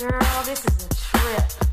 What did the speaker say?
Girl, this is a trip.